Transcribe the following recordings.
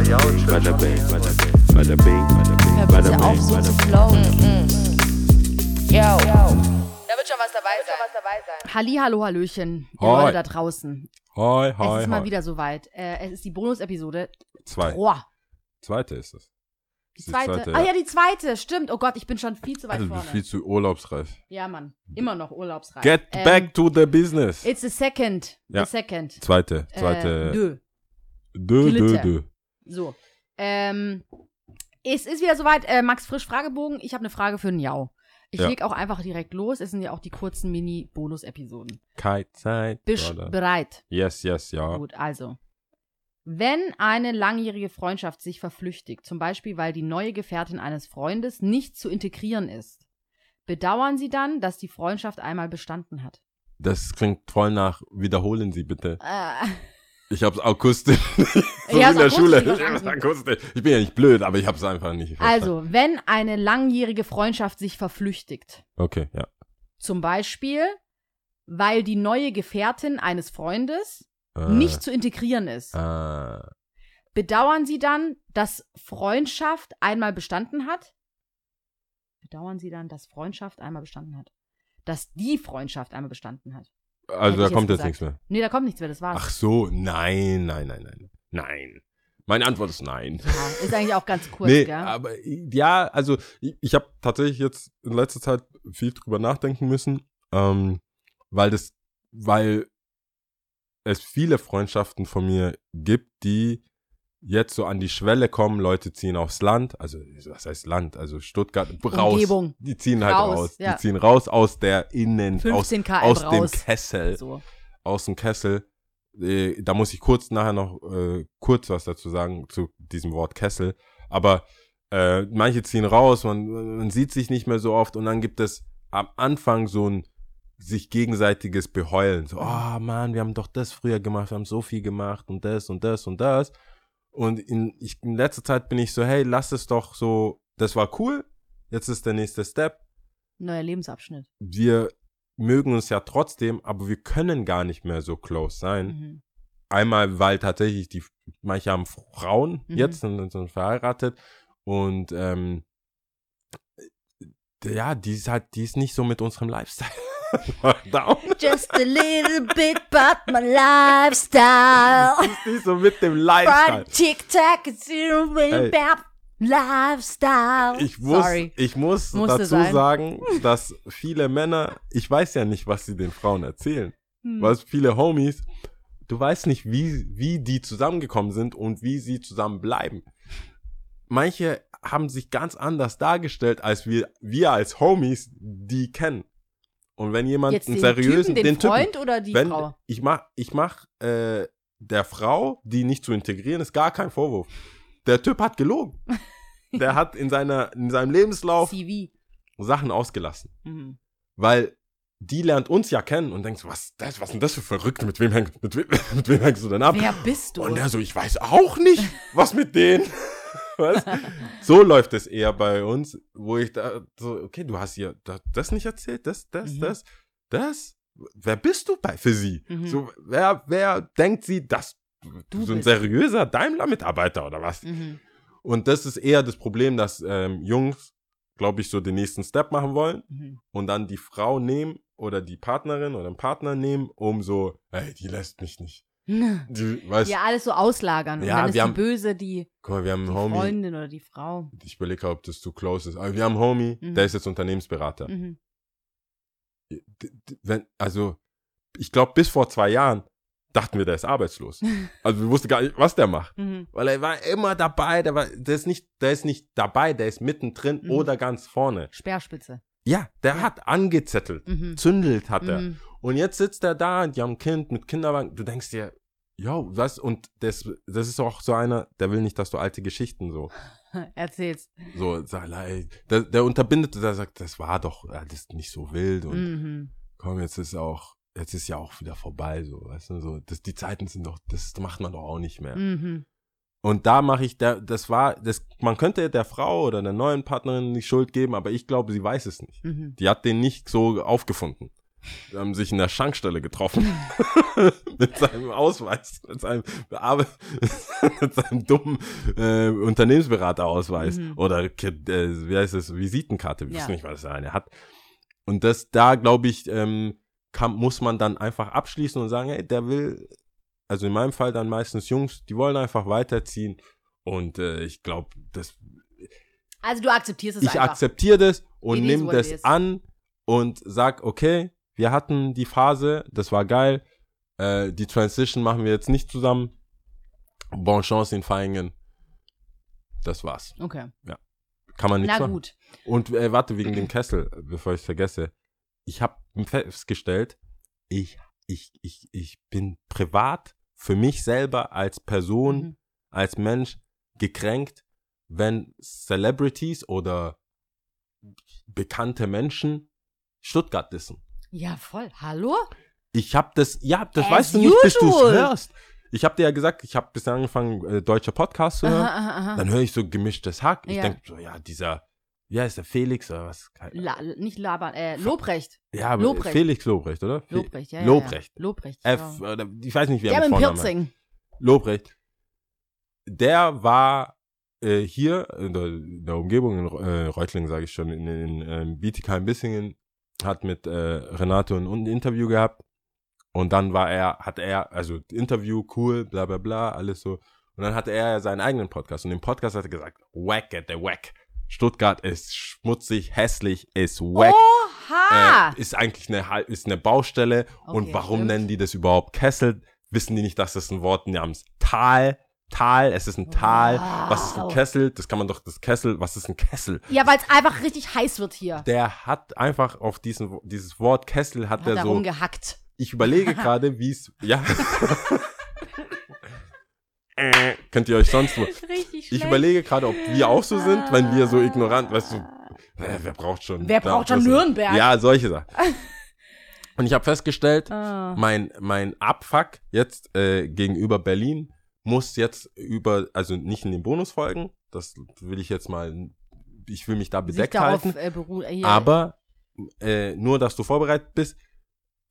Bada bing, bada bing, bada bing, auf, bing, so zu bing. flowen. Yo. Da wird schon was dabei sein. Halli, hallo, hallöchen, ihr Hoi. Leute da draußen. Hoi, es hoi, ist mal hoi. wieder soweit. Äh, es ist die Bonus-Episode. Zwei. Boah, Zweite ist es. die Das ist die zweite. zweite, Ah ja. ja, die zweite, stimmt. Oh Gott, ich bin schon viel zu weit Also, du vorne. bist viel zu urlaubsreif. ja, Mann, immer noch urlaubsreif. Get Ähm, back to the business. It's the second. Ja. The second. Zweite, Äh, zweite. dö. Dö, dö, Glitter. dö. So. Ähm, es ist wieder soweit. Äh, Max Frisch Fragebogen. Ich habe eine Frage für den Jau. Ich Ja. leg auch einfach direkt los. Es sind ja auch die kurzen Mini-Bonus-Episoden. Keine Zeit. Bist bereit? Yes, yes, ja. Gut, also. Wenn eine langjährige Freundschaft sich verflüchtigt, zum Beispiel weil die neue Gefährtin eines Freundes nicht zu integrieren ist, bedauern Sie dann, dass die Freundschaft einmal bestanden hat? Das klingt voll nach, wiederholen Sie bitte. Äh, Ich hab's akustisch. so in der Schule. Ich, hab's akustisch. ich bin ja nicht blöd, aber ich hab's einfach nicht verstanden. also, wenn eine langjährige Freundschaft sich verflüchtigt, Okay, ja. zum Beispiel weil die neue Gefährtin eines Freundes Äh, nicht zu integrieren ist, äh, bedauern Sie dann, dass Freundschaft einmal bestanden hat? Bedauern Sie dann, dass Freundschaft einmal bestanden hat? Dass die Freundschaft einmal bestanden hat? Also da kommt jetzt jetzt nichts mehr. Nee, da kommt nichts mehr, das war's. Ach so, nein, nein, nein, nein. Nein. Meine Antwort ist nein. Ja, ist eigentlich auch ganz kurz, nee, gell? aber ja, also ich, ich habe tatsächlich jetzt in letzter Zeit viel drüber nachdenken müssen, ähm, weil das, weil es viele Freundschaften von mir gibt, die jetzt so an die Schwelle kommen, Leute ziehen aufs Land, also was heißt Land, also Stuttgart, raus, Umgebung. die ziehen halt Raus, raus, ja. die ziehen raus aus der Innen, aus, 15 km aus dem raus. Kessel, So. aus dem Kessel. Äh, da muss ich kurz nachher noch äh, kurz was dazu sagen zu diesem Wort Kessel. Aber äh, manche ziehen raus, man, man sieht sich nicht mehr so oft und dann gibt es am Anfang so ein sich gegenseitiges Beheulen. So, oh Mann, wir haben doch das früher gemacht, wir haben so viel gemacht und das und das und das. Und in, ich, in letzter Zeit bin ich so, hey, lass es doch so, das war cool, jetzt ist der nächste Step Neuer Lebensabschnitt. wir mögen uns ja trotzdem, aber wir können gar nicht mehr so close sein. Mhm. Einmal, weil tatsächlich die, manche haben Frauen Mhm. jetzt und sind verheiratet und ähm, äh, ja, die ist halt, die ist nicht so mit unserem Lifestyle. Just a little bit but my lifestyle. Die ist nicht so mit dem Lifestyle. Friday Tic-Tac, zero lifestyle. Ich muss, Sorry. ich muss Musste dazu sein. sagen, dass viele Männer, ich weiß ja nicht, was sie den Frauen erzählen. Hm. Was viele Homies, du weißt nicht, wie, wie die zusammengekommen sind und wie sie zusammen bleiben. Manche haben sich ganz anders dargestellt, als wir, wir als Homies die kennen. Und wenn jemand Jetzt einen den seriösen, Typen, den, Typen, Freund oder die wenn, Frau? Ich mach, ich mach äh, der Frau, die nicht zu integrieren, ist gar kein Vorwurf. Der Typ hat gelogen. Der hat in seiner, in seinem Lebenslauf CV. Sachen ausgelassen. Mhm. Weil die lernt uns ja kennen und denkt so, was, das, was sind das für Verrückte? Mit wem, häng, mit, wem, mit wem hängst du denn ab? Wer bist du? Und der so, ich weiß auch nicht, was mit denen. Was? So läuft es eher bei uns, wo ich da so, okay, du hast hier das, nicht erzählt, das, das, Mhm. das, das. Wer bist du bei für sie? Mhm. So, wer, wer denkt sie, dass Du so ein seriöser Daimler-Mitarbeiter oder was? mhm. Und das ist eher das Problem, dass ähm, Jungs, glaube ich, so den nächsten Step machen wollen Mhm. und dann die Frau nehmen oder die Partnerin oder den Partner nehmen, um so, ey, die lässt mich nicht. Die, weißt, Ja, alles so auslagern. Ja, und dann ist wir die haben- Böse die, guck mal, wir haben die Homie, Freundin oder die Frau. ich überlege, ob das zu close ist, aber wir haben einen Homie, Mhm. der ist jetzt Unternehmensberater. Mhm. Wenn, also, ich glaube, bis vor zwei Jahren dachten wir, der ist arbeitslos. Also wir wussten gar nicht, was der macht. Mhm. Weil er war immer dabei, der, war, der, ist, nicht, der ist nicht dabei, der ist mittendrin Mhm. oder ganz vorne. Speerspitze. Ja, der Ja. hat angezettelt. Mhm. Zündelt hat er. Mhm. Und jetzt sitzt er da, die haben ein Kind mit Kinderwagen. Du denkst dir, yo, was? Und das, das ist auch so einer, der will nicht, dass du alte Geschichten so, Erzähl's. so, der, der unterbindet, der sagt, das war doch alles nicht so wild und Mhm. komm, jetzt ist auch, jetzt ist ja auch wieder vorbei, so, weißt du, so, das, die Zeiten sind doch, das macht man doch auch nicht mehr. Mhm. Und da mache ich, der, das war, das, man könnte der Frau oder der neuen Partnerin die Schuld geben, aber ich glaube, sie weiß es nicht. Mhm. Die hat den nicht so aufgefunden. Die haben sich in der Schankstelle getroffen. mit seinem Ausweis, mit seinem, Bearbe- mit seinem dummen äh, Unternehmensberaterausweis. Mhm. Oder, äh, wie heißt es, Visitenkarte. Wir Ja. wissen nicht, was er eine hat. Und das, da glaube ich, ähm, kann, muss man dann einfach abschließen und sagen, hey, der will, also in meinem Fall dann meistens Jungs, die wollen einfach weiterziehen. Und äh, ich glaube, das Also du akzeptierst es ich einfach. akzeptiere das und nehme das an und sag, okay, wir hatten die Phase, das war geil. Äh, die Transition machen wir jetzt nicht zusammen. Bon Chance in Feingen. Das war's. Okay. Kann man nichts Na machen. gut. Und äh, warte, wegen dem Kessel, bevor ich vergesse. Ich habe festgestellt, ich, ich, ich, ich bin privat für mich selber als Person, Mhm. als Mensch gekränkt, wenn Celebrities oder bekannte Menschen Stuttgart dissen. Ja, voll. Hallo? Ich habe das, ja, das As weißt du nicht, bis du es hörst. Ich habe dir ja gesagt, ich habe bisher angefangen, äh, deutsche Podcasts zu hören. Aha, aha, aha. Dann höre ich so gemischtes Hack. Ich Ja. denk so, ja, dieser, wie heißt der, Felix oder was? La nicht labern, äh, Lobrecht. Ja, aber Lobrecht. Felix Lobrecht, oder? Fe- Lobrecht, ja. ja, Lobrecht. Ja. Lobrecht. F, ja. oder, ich weiß nicht, wie Der er mit. Pirzing. Lobrecht. Der war äh, hier in der, in der Umgebung, in äh, Reutlingen, sage ich schon, in, in ähm, Bietigheim-Bissingen, hat mit äh, Renato ein, ein Interview gehabt. Und dann war er, hat er, also Interview, cool, bla bla bla, alles so. Und dann hatte er seinen eigenen Podcast. Und im Podcast hat er gesagt, whack at the whack. Stuttgart ist schmutzig, hässlich, ist wack. Oha! Äh, ist eigentlich eine, ist eine Baustelle. und Okay, warum stimmt. nennen die das überhaupt Kessel? Wissen die nicht, dass das ein Wort namens Tal, Tal, es ist ein Tal. Was ist ein Wow. Kessel? Das kann man doch, das Kessel, was ist ein Kessel? ja, weil es einfach richtig heiß wird hier. Der hat einfach auf diesen, dieses Wort Kessel hat, Hat er so, rumgehackt. ich überlege gerade, wie es, ja. Äh, Könnt ihr euch sonst wo, ich überlege gerade, ob wir auch so sind, wenn wir so ignorant, weißt du, äh, wer braucht schon. Wer braucht schon Nürnberg? Ja, solche Sachen. Und ich habe festgestellt, Ah. mein, mein Abfuck jetzt äh, gegenüber Berlin muss jetzt über, also nicht in den Bonusfolgen, das will ich jetzt mal, ich will mich da bedeckt halten, äh, beruhen. Äh, hier. aber äh, nur, dass du vorbereitet bist,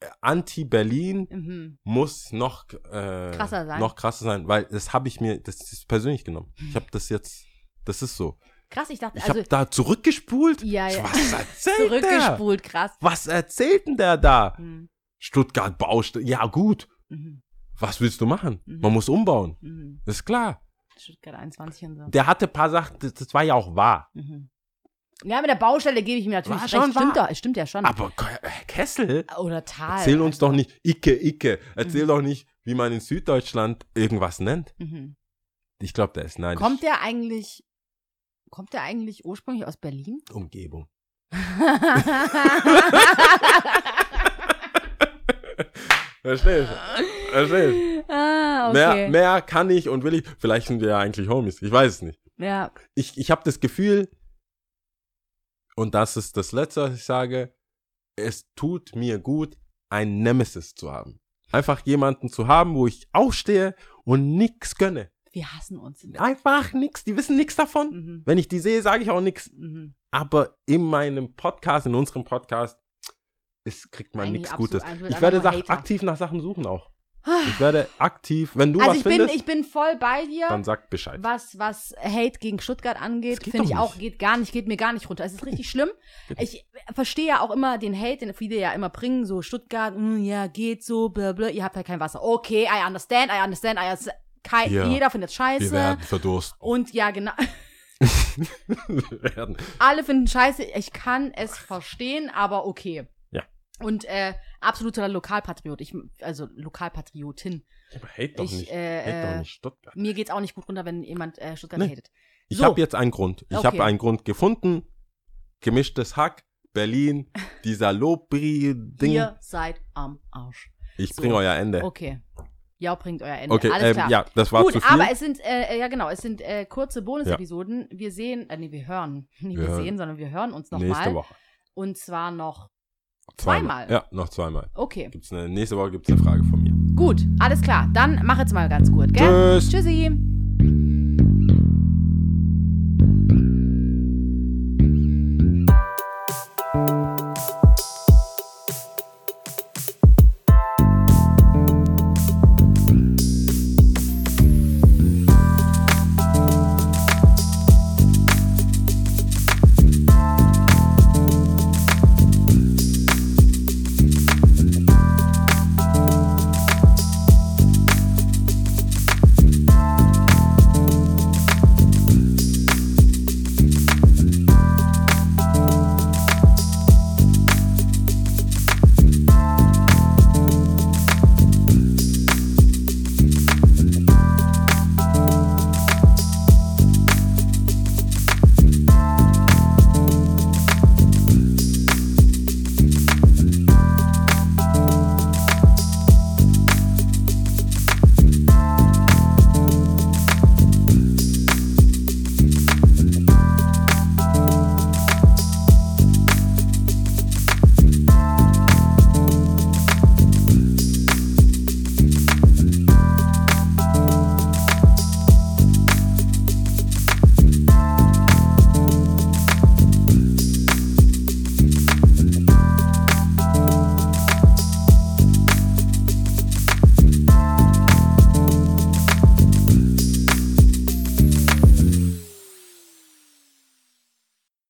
äh, Anti-Berlin Mhm. muss noch äh, Krasser sein. noch krasser sein, weil das habe ich mir, das ist persönlich genommen. Ich habe das jetzt, das ist so. Krass, ich dachte, Ich also habe da zurückgespult. Ja, ja. Was erzählt der? zurückgespult, krass. Was erzählt denn der da? Mhm. Stuttgart Baustelle. Ja, gut. Mhm. Was willst du machen? Mhm. Man muss umbauen. Mhm. Das ist klar. Stuttgart 21 und so. Der hatte ein paar Sachen, das, das war ja auch wahr. Mhm. Ja, mit der Baustelle gebe ich mir natürlich War schon Stimmt, doch, stimmt ja schon. Aber äh, Kessel? Oder Tal. Erzähl uns also. doch nicht, Icke, Icke. Erzähl Mhm. doch nicht, wie man in Süddeutschland irgendwas nennt. Mhm. Ich glaube, der ist nein. Kommt der eigentlich, kommt der eigentlich ursprünglich aus Berlin? Umgebung. Verstehst du? Verstehst ah, okay. Mehr, mehr kann ich und will ich. Vielleicht sind wir ja eigentlich Homies. Ich weiß es nicht. Ja, Ich, ich habe das Gefühl, und das ist das Letzte, was ich sage, es tut mir gut, einen Nemesis zu haben. Einfach jemanden zu haben, wo ich aufstehe und nix gönne. wir hassen uns. Einfach nix. Die wissen nix davon. Mhm. Wenn ich die sehe, sage ich auch nix. Mhm. Aber in meinem Podcast, in unserem Podcast, ist, kriegt man nichts Gutes. eigentlich Ich werde Hater. aktiv nach Sachen suchen auch. Ich werde aktiv, wenn du Also was ich bin, findest, ich bin voll bei dir. dann sag Bescheid. was, was Hate gegen Stuttgart angeht, geht finde ich auch, geht gar nicht, geht mir gar nicht runter. Es ist richtig schlimm. Ich verstehe ja auch immer den Hate, den viele ja immer bringen, so Stuttgart, mm, ja, geht so, bla bla, ihr habt halt kein Wasser. Okay, I understand, I understand, I understand. Kei- Ja. Jeder findet Wir scheiße. werden verdursten. Und ja, genau. Wir. Alle finden scheiße. Ich kann es verstehen, aber okay. Ja. Und äh, absoluter Lokalpatriot. Ich, also Lokalpatriotin. Aber hate doch Ich, nicht. äh, hate äh, doch nicht Stuttgart. Mir geht's auch nicht gut runter, wenn jemand äh, Stuttgart Nee. hatet. Ich So. habe jetzt einen Grund. Ich Okay. habe einen Grund gefunden. Gemischtes Hack, Berlin, dieser Lobri-Ding. Ihr seid am Arsch. Ich So. bringe euer Ende. Okay. Ja, bringt euer Ende. Okay, Alles ähm, klar. ja, das war Gut, zu viel. aber es sind, äh, ja genau, es sind äh, kurze Bonus-Episoden. Wir sehen, äh, nee, wir hören. Nicht Wir wir, hören. sehen, sondern wir hören uns Nächste nochmal. Woche. Und zwar noch zweimal. Ja, noch zweimal. Okay, Gibt's eine, nächste Woche gibt es eine Frage von mir. gut, alles klar. Dann mach jetzt mal ganz gut, gell? Tschüss. Tschüssi.